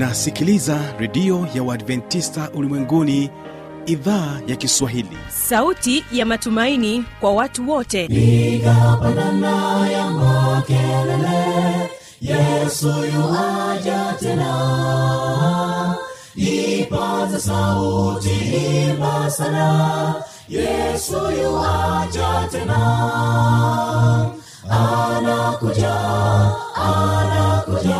unasikiliza redio ya uadventista ulimwenguni idhaa ya kiswahili. Sauti ya matumaini kwa watu wote. Piga pandana ya makelele yesu yuaja tena. Ipaza sauti imba sana yesu yuaja tena. Anakuja anakuja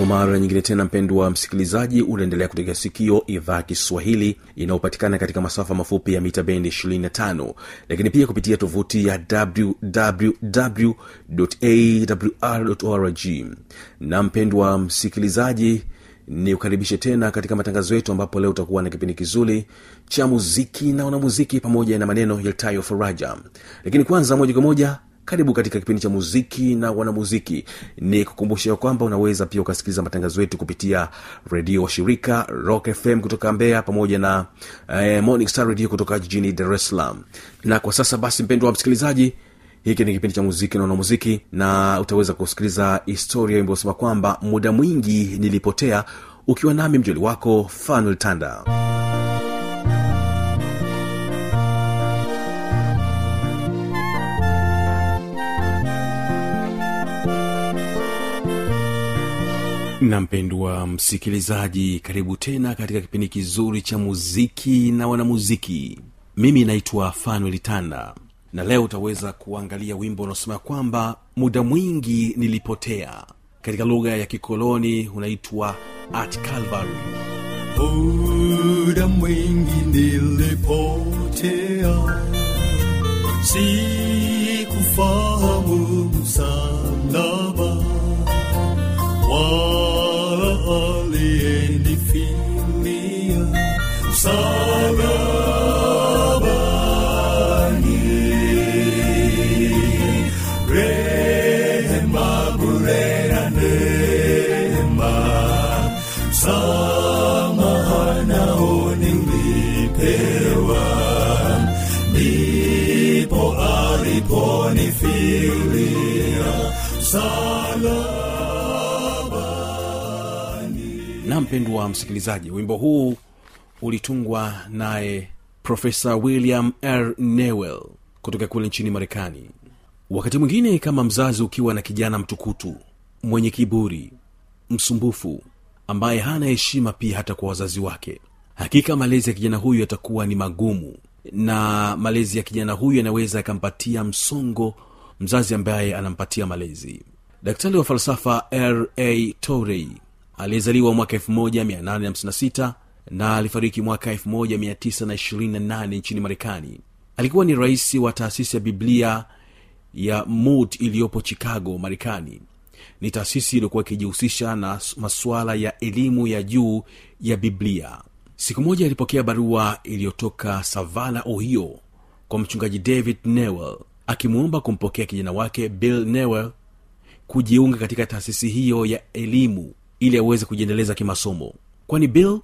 kwa mara nyingine tena mpendwa msikilizaji unaendelea kutegea sikio idhaa ya kiswahili inayopatikana katika masafa mafupi ya mita bendi 25 lakini pia kupitia tovuti ya wwwawrorg na mpendwa msikilizaji ni ukaribishe tena katika matangazo yetu ambapo leo utakuwa na kipindi kizuri cha muziki na wanamuziki pamoja na maneno yaltayo faraja. Lakini kwanza moja kwa moja karibu katika kipindi cha muziki na wanamuziki. Ni kukumbusha kwamba unaweza pia ukasikiliza matangazo yetu kupitia redio washirika rock fm kutoka mbeya pamoja na eh, morning star radio kutoka jijini dar es salaam. Na kwa sasa basi mpendo wa msikilizaji hiki ni kipindi cha muziki na wanamuziki na utaweza kusikiliza historia imbiosema kwamba muda mwingi nilipotea ukiwa nami mjoli wako fanuel tanda na mpendwa msikilizaji karibu tena katika kipindi kizuri cha muziki na wanamuziki. Mimi naitwa fanuel tanda na leo utaweza kuangalia wimbo unaosema kwamba muda mwingi nilipotea. Katika lugha ya kikoloni unaitwa at calvary. Muda mwingi nilipotea. Sikufahamu na mpendwa msikilizaji wimbo huu ulitungwa naye profesa william r. Newell kutoka kule nchini marekani. Wakati mwingine kama mzazi ukiwa na kijana mtukutu mwenye kiburi msumbufu ambaye hana heshima pia hata kwa wazazi wake. Hakika malezi ya kijana huyu yatakuwa ni magumu na malezi ya kijana huyu yanaweza yakampatia msongo mzazi ambaye anampatia malezi. Daktari wa falsafa r a torey aliyezaliwa mwaka 1856 na alifariki mwaka 1928 nchini marekani. Alikuwa ni rais wa taasisi ya biblia ya mut iliyopo chicago marekani. Ni taasisi iliyokuwa ikijihusisha na masuala ya elimu ya juu ya biblia. Siku moja alipokea barua iliyotoka savana ohio kwa mchungaji david newell akimwomba kumpokea kijana wake bill newell kujiunga katika taasisi hiyo ya elimu ili aweze kujiendeleza kimasomo. Kwani bill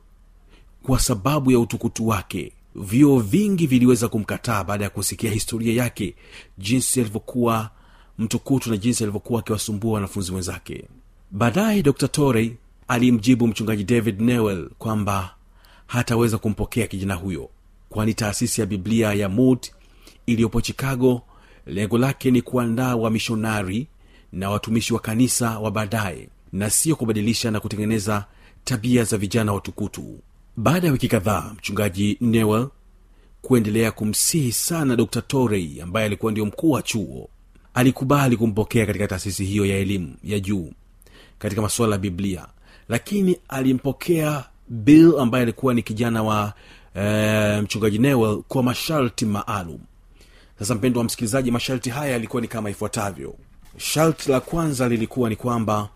kwa sababu ya utukutu wake. Vyuo vingi viliweza kumkataa baada ya kusikia historia yake jinsi alivyokuwa mtukutu na jinsi alivyokuwa akiwasumbua wanafunzi wenzake. Baadaye dr torey alimjibu mchungaji david newell kwamba hataweza kumpokea kijana huyo kwani taasisi ya biblia ya mood iliyopo chicago lengo lake ni kuandaa wamishonari na watumishi wa kanisa wa baadaye na sio kubadilisha na kutengeneza tabia za vijana watukutu baada ya wiki kadhaa mchungaji newell kuendelea kumsihi sana dr torey ambaye alikuwa ndio mkuu wa chuo alikubali kumpokea katika taasisi hiyo ya elimu ya juu katika masuala ya biblia. Lakini alimpokea bill ambaye alikuwa ni kijana wa e, mchungaji newell kwa masharti maalum. Sasa mpendo wa msikilizaji masharti haya yalikuwa ni kama ifuatavyo. Sharti la kwanza lilikuwa ni kwamba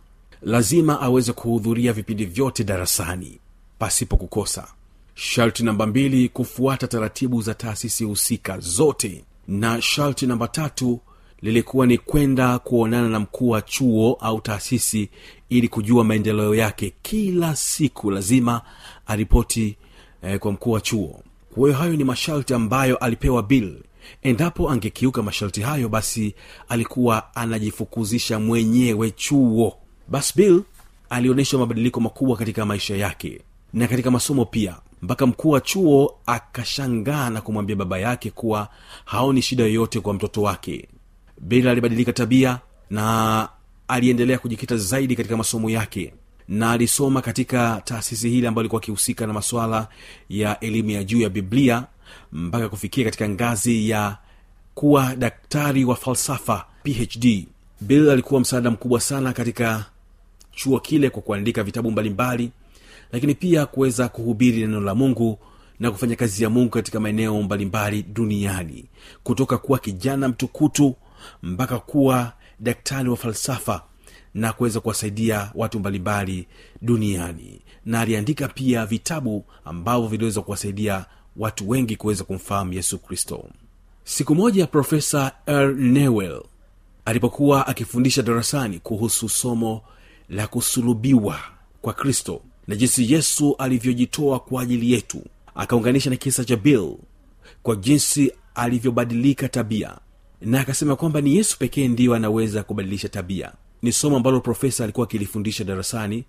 lazima aweze kuhudhuria vipindi vyote darasani pasipo kukosa. Sharti namba mbili kufuata taratibu za taasisi husika zote. Na sharti namba tatu lilikuwa ni kwenda kuonana na mkuu wa chuo au taasisi ili kujua maendeleo yake kila siku. Lazima aripoti eh, kwa mkuu wa chuo. Kwa hiyo hayo ni masharti ambayo alipewa bill. Endapo angekiuka masharti hayo basi alikuwa anajifukuzisha mwenyewe chuo. Basi bill alionyesha mabadiliko makubwa katika maisha yake na katika masomo pia mpaka mkuu wa chuo akashangaa na kumwambia baba yake kuwa haoni shida yoyote kwa mtoto wake. Bill alibadilika tabia na aliendelea kujikita zaidi katika masomo yake na alisoma katika taasisi hili ambayo ilikuwa akihusika na masuala ya elimu ya juu ya biblia mpaka kufikia katika ngazi ya kuwa daktari wa falsafa phd bill alikuwa msaada mkubwa sana katika chuo kile kwa kuandika vitabu mbalimbali mbali, lakini pia kuweza kuhubiri neno la mungu na kufanya kazi ya mungu katika maeneo mbalimbali duniani. Kutoka kuwa kijana mtukutu mpaka kuwa daktari wa falsafa na kuweza kuwasaidia watu mbalimbali duniani. Na aliandika pia vitabu ambavyo viliweza kuwasaidia watu wengi kuweza kumfahamu yesu kristo. Siku moja profesa r newell alipokuwa akifundisha darasani kuhusu somo la kusulubiwa kwa kristo na jinsi yesu alivyojitoa kwa ajili yetu akaunganisha na kisa cha bill kwa jinsi alivyobadilika tabia na akasema kwamba ni yesu pekee ndiyo anaweza kubadilisha tabia. Ni somo ambalo profesa alikuwa akilifundisha darasani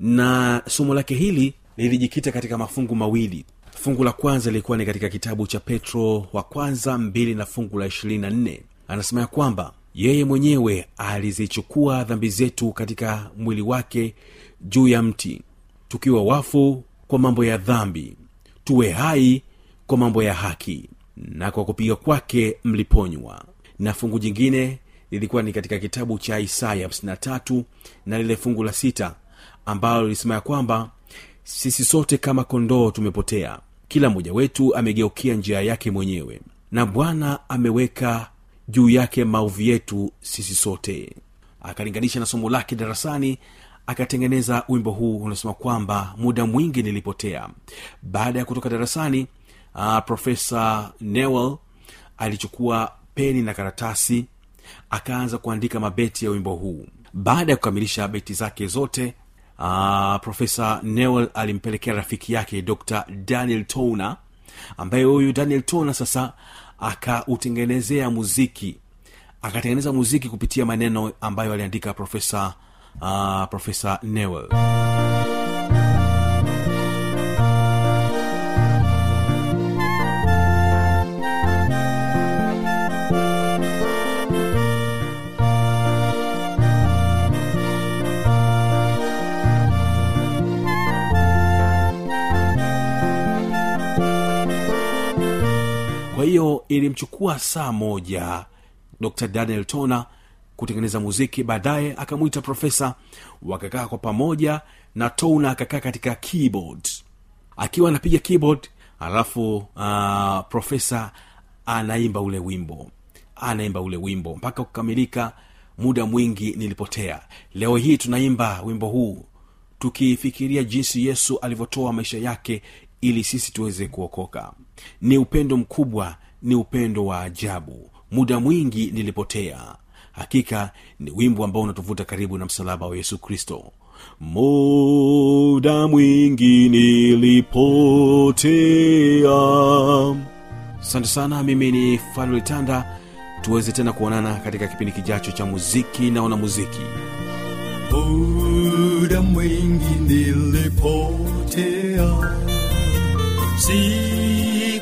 na somo lake hili lilijikita katika mafungu mawili. Fungu la kwanza lilikuwa ni katika kitabu cha petro wa kwanza mbili na fungu la ishirini na nne. Anasema ya kwamba yeye mwenyewe alizichukua dhambi zetu katika mwili wake juu ya mti tukiwa wafu kwa mambo ya dhambi tuwe hai kwa mambo ya haki na kwa kupiga kwake mliponywa. Na fungu jingine lilikuwa ni katika kitabu cha isaya 53 na lile fungu la sita ambalo lilisema ya kwamba sisi sote kama kondoo tumepotea kila mmoja wetu amegeukia njia yake mwenyewe na bwana ameweka juu yake maovu yetu sisi sote. Akalinganisha na somo lake darasani akatengeneza wimbo huu unasema kwamba muda mwingi nilipotea. Baada ya kutoka darasani uh, profesa newell alichukua peni na karatasi akaanza kuandika mabeti ya wimbo huu. Baada ya kukamilisha beti zake zote uh, profesa newell alimpelekea rafiki yake dr daniel towner ambaye huyu daniel towner sasa akautengenezea muziki akatengeneza muziki kupitia maneno ambayo aliandika profesa uh, profesa newell kwa hiyo ilimchukua saa moja dr daniel tona kutengeneza muziki baadaye akamwita profesa. Wakakaa kwa pamoja na tona akakaa katika keyboard. Akiwa anapiga keyboard alafu uh, profesa anaimba ule wimbo. Anaimba ule wimbo. Mpaka kukamilika muda mwingi nilipotea. Leo hii tunaimba wimbo huu tukifikiria jinsi yesu alivyotoa maisha yake ili sisi tuweze kuokoka. Ni upendo mkubwa ni upendo wa ajabu. Muda mwingi nilipotea hakika ni wimbo ambao unatuvuta karibu na msalaba wa yesu kristo. Muda mwingi nilipotea. Asante sana mimi ni fanuel tuweze tena kuonana katika kipindi kijacho cha muziki naona muziki muda mwingi nilipotea.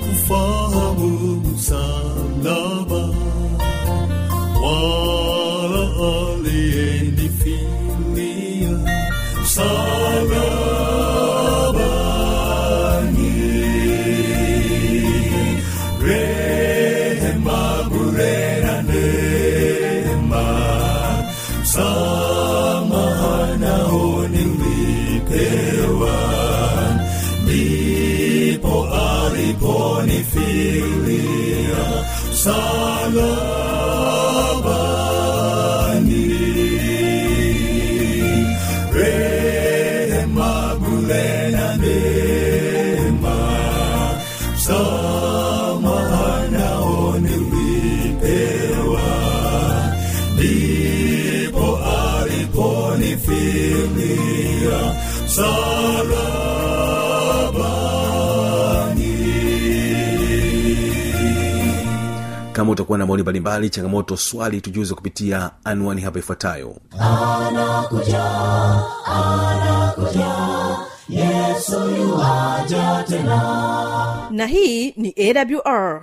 Sikufahamu msalaba. Wala Salam. Kama utakuwa na maoni mbalimbali changamoto swali tujuze kupitia anwani hapa ifuatayo. Na hii ni awr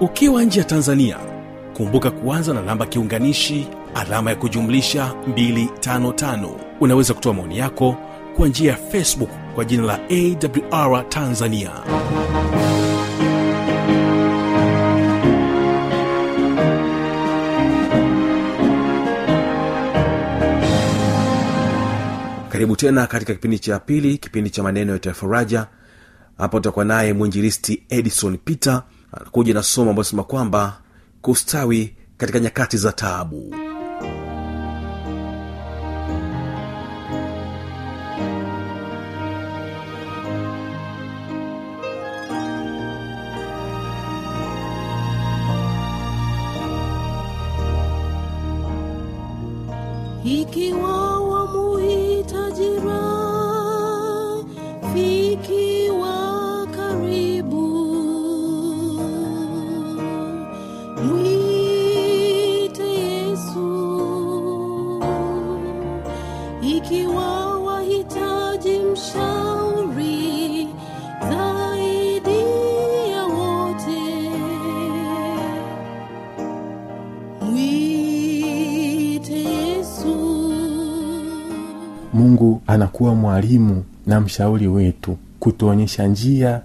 ukiwa nje ya tanzania kumbuka kuanza na namba kiunganishi alama ya kujumlisha 255 unaweza kutoa maoni yako kwa njia ya facebook kwa jina la awr tanzania. Karibu tena katika kipindi cha pili kipindi cha maneno ya faraja. Hapa utakuwa naye mwinjilisti edison peter anakuja na somo ambayo sema kwamba kustawi katika nyakati za taabu mungu anakuwa mwalimu na mshauri wetu kutuonyesha njia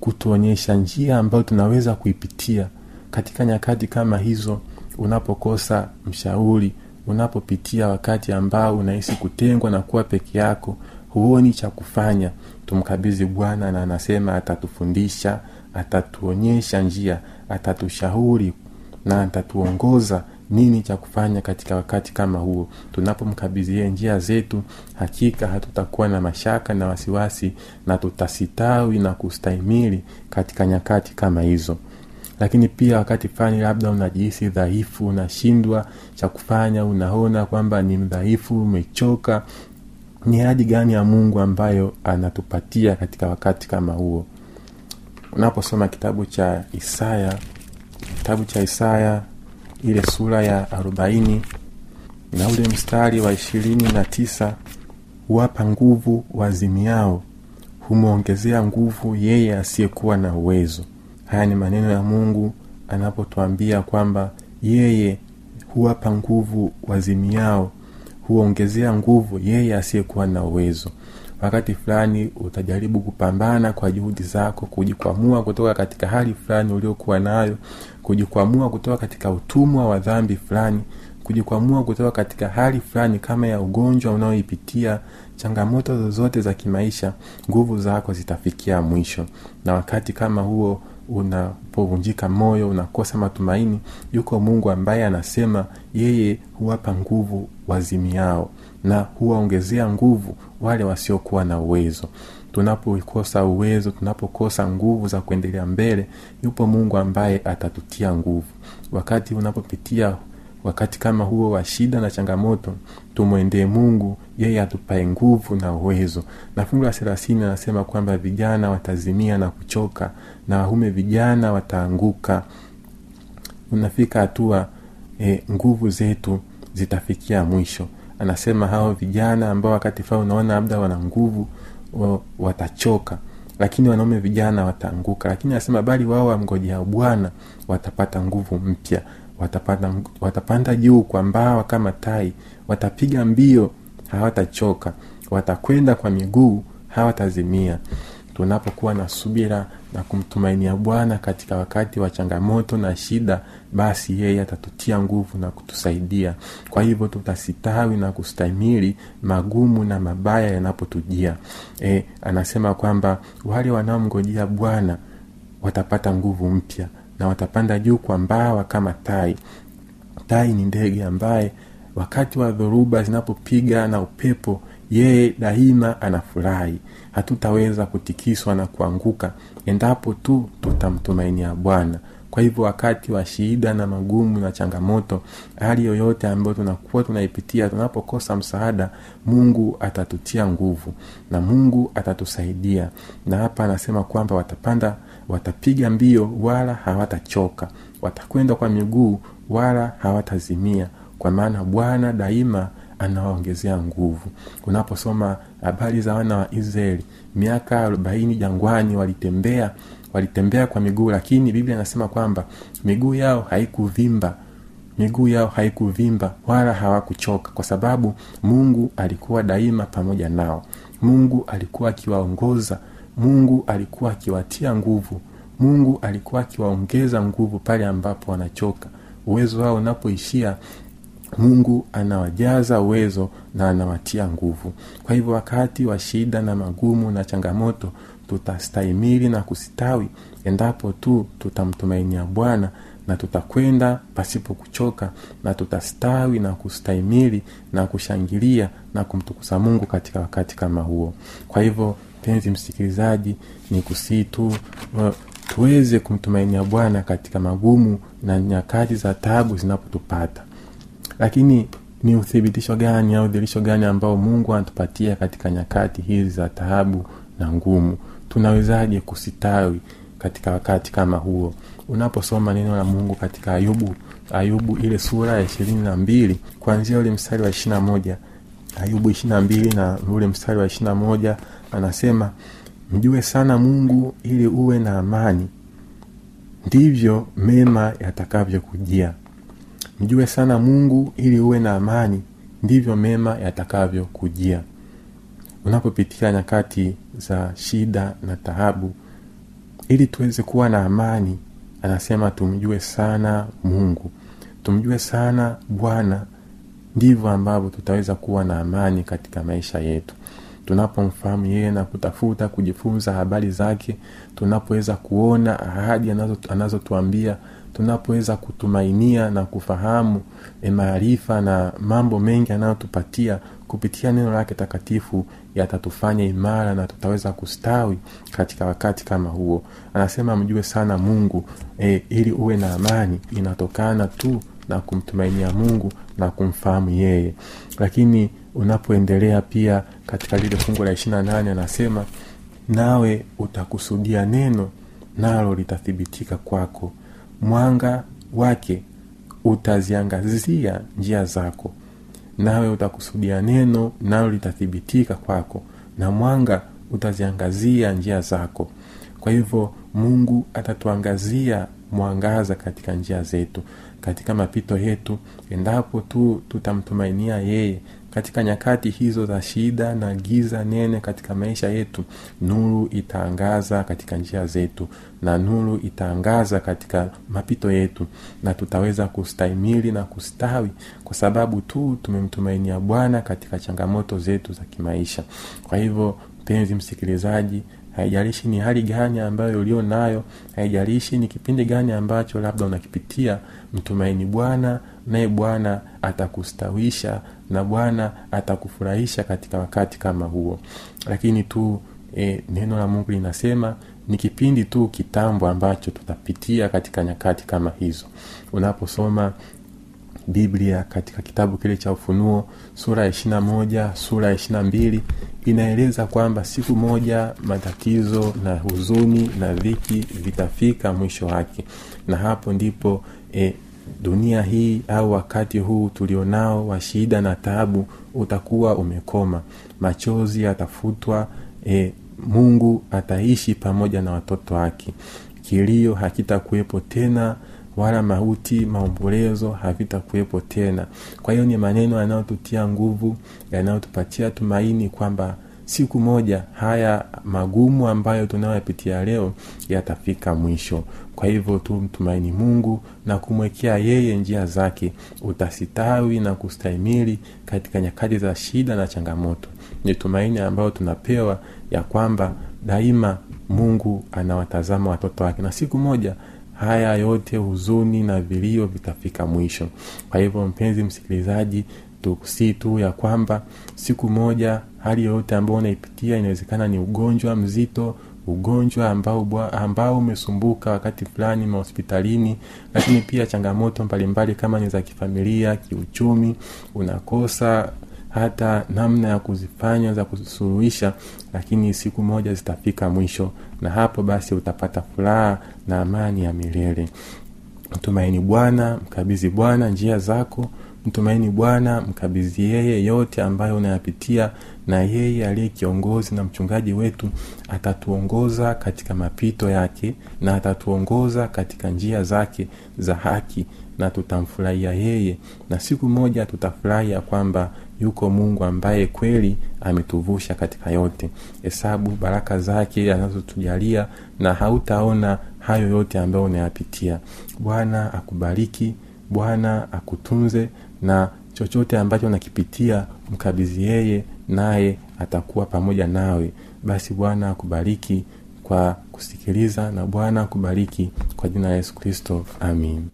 kutuonyesha njia ambayo tunaweza kuipitia katika nyakati kama hizo unapokosa mshauri unapopitia wakati ambao unahisi kutengwa na kuwa peke yako huoni cha kufanya tumkabidhi bwana na anasema atatufundisha atatuonyesha njia atatushauri na atatuongoza nini cha kufanya katika wakati kama huo. Tunapomkabidhia njia zetu hakika hatutakuwa na mashaka na wasiwasi na tutasitawi na kustahimili katika nyakati kama hizo. Lakini pia wakati fulani labda unajihisi dhaifu unashindwa cha kufanya unaona kwamba ni mdhaifu umechoka ni hadi gani ya mungu ambayo anatupatia katika wakati kama huo? Unaposoma kitabu cha isaya kitabu cha isaya ile sura ya arobaini na ule mstari wa ishirini na tisa huwapa nguvu wazimiao humwongezea nguvu yeye asiyekuwa na uwezo. Haya ni maneno ya mungu anapotwambia kwamba yeye huwapa nguvu wazimiao huongezea nguvu yeye asiyekuwa na uwezo. Wakati fulani utajaribu kupambana kwa juhudi zako kujikwamua kutoka katika hali fulani uliokuwa nayo kujikwamua kutoka katika utumwa wa dhambi fulani kujikwamua kutoka katika hali fulani kama ya ugonjwa unaoipitia changamoto zozote za kimaisha nguvu zako zitafikia mwisho. Na wakati kama huo unapovunjika moyo unakosa matumaini yuko mungu ambaye anasema yeye huwapa nguvu wazimiao na huwaongezea nguvu wale wasiokuwa na uwezo. Tunapokosa uwezo tunapokosa nguvu za kuendelea mbele yupo mungu ambaye atatutia nguvu. Wakati unapopitia wakati kama huo wa shida na changamoto tumwendee mungu yeye atupae nguvu na uwezo. Na fungu la thelathini anasema kwamba vijana watazimia na kuchoka na waume vijana wataanguka. Unafika hatua e, nguvu zetu zitafikia mwisho anasema hao vijana ambao wakati faa unaona labda wana nguvu watachoka. Lakini wanaume vijana wataanguka. Lakini anasema bali wao wamgojea bwana watapata nguvu mpya. Watapanda, watapanda juu kwa mbawa kama tai. Watapiga mbio hawatachoka. Watakwenda kwa miguu hawatazimia tunapokuwa na subira na kumtumainia bwana katika wakati wa changamoto na shida basi yeye atatutia nguvu na kutusaidia. Kwa hivyo tutasitawi na kustahimili magumu na mabaya yanapotujia. E, anasema kwamba wale wanaomngojea bwana watapata nguvu mpya na watapanda juu kwa mbawa kama tai. Tai ni ndege ambaye wakati wa dhoruba zinapopiga na upepo yeye daima anafurahi. Hatutaweza kutikiswa na kuanguka. Endapo tu tutamtumainia bwana. Kwa hivyo wakati wa shida na magumu na changamoto hali yoyote ambayo tunakuwa tunaipitia tunapokosa msaada mungu atatutia nguvu na mungu atatusaidia. Na hapa anasema kwamba watapanda watapiga mbio wala hawatachoka. Watakwenda kwa miguu wala hawatazimia. Kwa maana bwana daima anawaongezea nguvu. Unaposoma habari za wana wa israeli miaka arobaini jangwani walitembea walitembea kwa miguu lakini biblia inasema kwamba miguu yao haikuvimba miguu yao haikuvimba wala hawakuchoka kwa sababu mungu alikuwa daima pamoja nao. Mungu alikuwa akiwaongoza mungu alikuwa akiwatia nguvu mungu alikuwa akiwaongeza nguvu pale ambapo wanachoka. Uwezo wao unapoishia mungu anawajaza uwezo na anawatia nguvu. Kwa hivyo wakati wa shida na magumu na changamoto tutastahimili na kustawi. Endapo tu tutamtumainia bwana na tutakwenda pasipo kuchoka na tutastawi na kustahimili na kushangilia na kumtukuza mungu katika wakati kama huo. Kwa hivyo mpenzi msikilizaji ni kusii tu uh, tuweze kumtumainia bwana katika magumu na nyakati za tabu zinapotupata lakini ni uthibitisho gani au dhirisho gani ambao mungu anatupatia katika nyakati hizi za taabu na ngumu? Tunawezaje kusitawi katika wakati kama huo? Unaposoma neno la mungu katika ayubu ayubu ile sura ya ishirini na mbili kuanzia ule mstari wa ishirina moja ayubu ishirina mbili na ule mstari wa ishirina moja anasema mjue sana mungu ili uwe na amani. Ndivyo mema yatakavyokujia mjue sana mungu ili uwe na amani. Ndivyo mema yatakavyokujia unapopitia nyakati za shida na tahabu ili tuweze kuwa na amani anasema tumjue sana mungu. Tumjue sana bwana. Ndivyo ambavyo tutaweza kuwa na amani katika maisha yetu. Tunapomfahamu yeye na kutafuta kujifunza habari zake tunapoweza kuona ahadi anazo- anazotuambia tunapoweza kutumainia na kufahamu e, maarifa na mambo mengi anayotupatia kupitia neno lake takatifu yatatufanya imara na tutaweza kustawi katika wakati kama huo. Anasema mjue sana mungu e, ili uwe na amani inatokana tu na kumtumainia mungu na kumfahamu yeye. Lakini unapoendelea pia katika lile fungu la ishirina nane anasema nawe utakusudia neno nalo litathibitika kwako mwanga wake utaziangazia njia zako nawe utakusudia neno nalo litathibitika kwako na mwanga utaziangazia njia zako. Kwa hivyo mungu atatuangazia mwangaza katika njia zetu katika mapito yetu endapo tu tutamtumainia yeye katika nyakati hizo za shida na giza nene katika maisha yetu nuru itaangaza katika njia zetu na nuru itaangaza katika mapito yetu na tutaweza kustahimili na kustawi kwa sababu tu tumemtumainia bwana katika changamoto zetu za kimaisha. Kwa hivyo mpenzi msikilizaji haijalishi ni hali gani ambayo ulio nayo haijalishi ni kipindi gani ambacho labda unakipitia mtumaini bwana naye bwana atakustawisha na bwana atakufurahisha katika wakati kama huo. Lakini tu e, neno la mungu linasema ni kipindi tu kitambo ambacho tutapitia katika nyakati kama hizo. Unaposoma biblia katika kitabu kile cha ufunuo sura ya ishirina moja sura ya ishirina mbili inaeleza kwamba siku moja matatizo na huzuni na dhiki vitafika mwisho wake. Na hapo ndipo e, dunia hii au wakati huu tulionao wa shida na taabu utakuwa umekoma. Machozi yatafutwa e, mungu ataishi pamoja na watoto wake. Kilio hakitakuwepo tena wala mauti maombolezo havitakuwepo tena. Kwa hiyo ni maneno yanayotutia nguvu yanayotupatia tumaini kwamba siku moja haya magumu ambayo tunayoyapitia leo yatafika mwisho kwa hivyo tu mtumaini mungu na kumwekea yeye njia zake utasitawi na kustahimili katika nyakati za shida na changamoto. Ni tumaini ambayo tunapewa ya kwamba daima mungu anawatazama watoto wake. Na siku moja haya yote huzuni na vilio vitafika mwisho. Kwa hivyo mpenzi msikilizaji tusi tu ya kwamba siku moja hali yoyote ambayo unaipitia inawezekana ni ugonjwa mzito ugonjwa ambao, umesumbuka wakati fulani mahospitalini lakini pia changamoto mbalimbali kama ni za kifamilia kiuchumi unakosa hata namna ya kuzifanya za kusuluhisha lakini siku moja zitafika mwisho na hapo basi utapata furaha na amani ya milele. Mtumaini bwana mkabidhi bwana njia zako mtumaini bwana mkabidhi yeye yote ambayo unayapitia na yeye aliye kiongozi na mchungaji wetu atatuongoza katika mapito yake na atatuongoza katika njia zake za haki na tutamfurahia yeye. Na siku moja tutafurahi ya kwamba yuko mungu ambaye kweli ametuvusha katika yote. Hesabu baraka zake anazotujalia na hautaona hayo yote ambayo unayapitia. Bwana akubariki bwana akutunze na chochote ambacho nakipitia mkabidhi yeye naye atakuwa pamoja nawe. Basi bwana akubariki kwa kusikiliza na bwana akubariki kwa jina la yesu kristo. Amin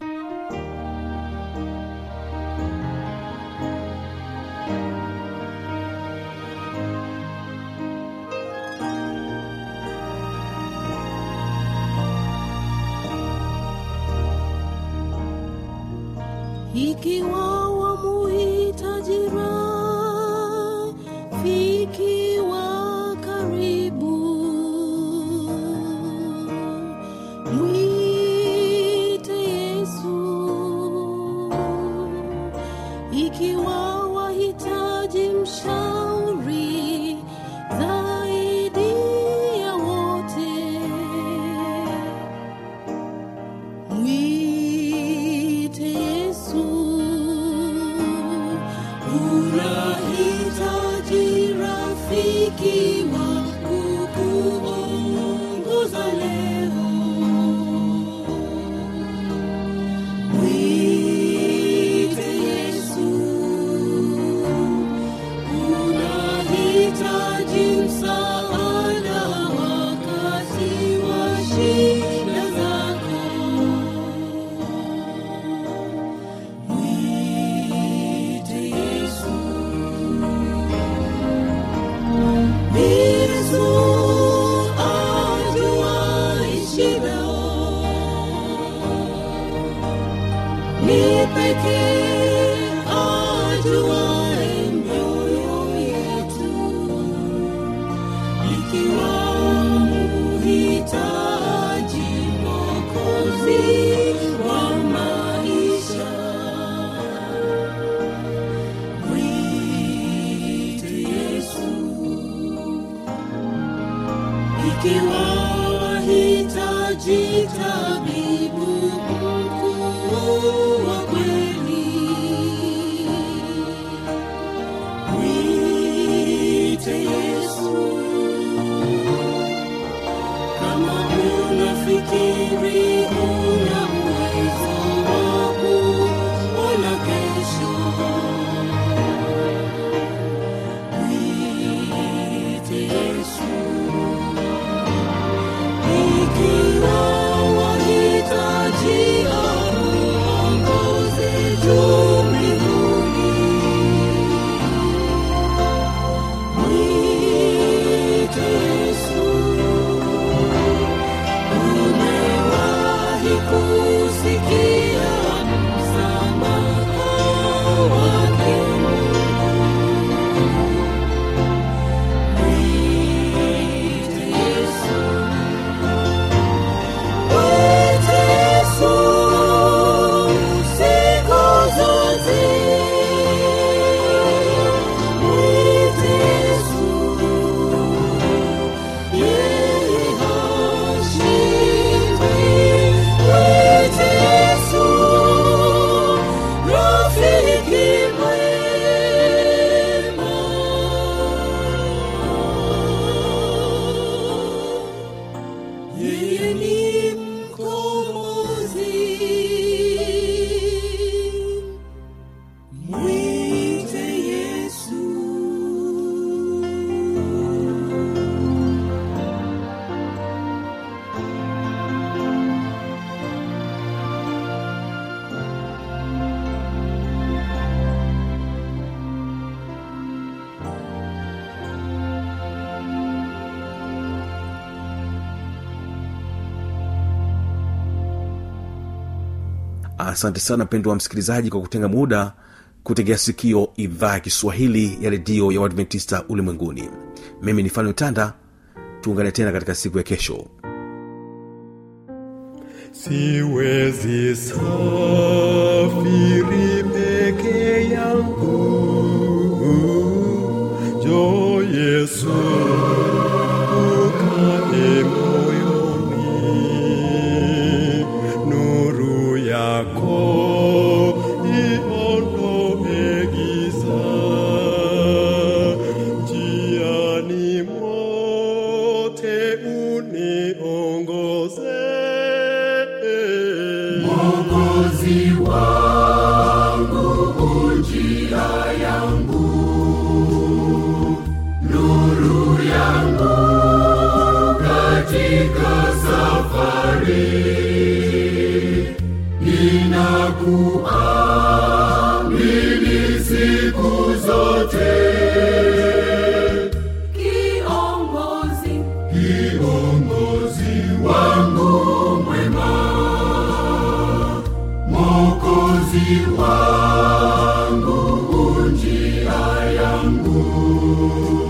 unahitaji rafiki wa mokozi wa asante sana mpendo msikilizaji kwa kutenga muda kutegea sikio idhaa ya kiswahili ya redio ya uadventista ulimwenguni. Mimi ni fano tanda tuungane tena katika siku ya kesho. Siwezi safiri peke yangu. Jo yesu Thank you.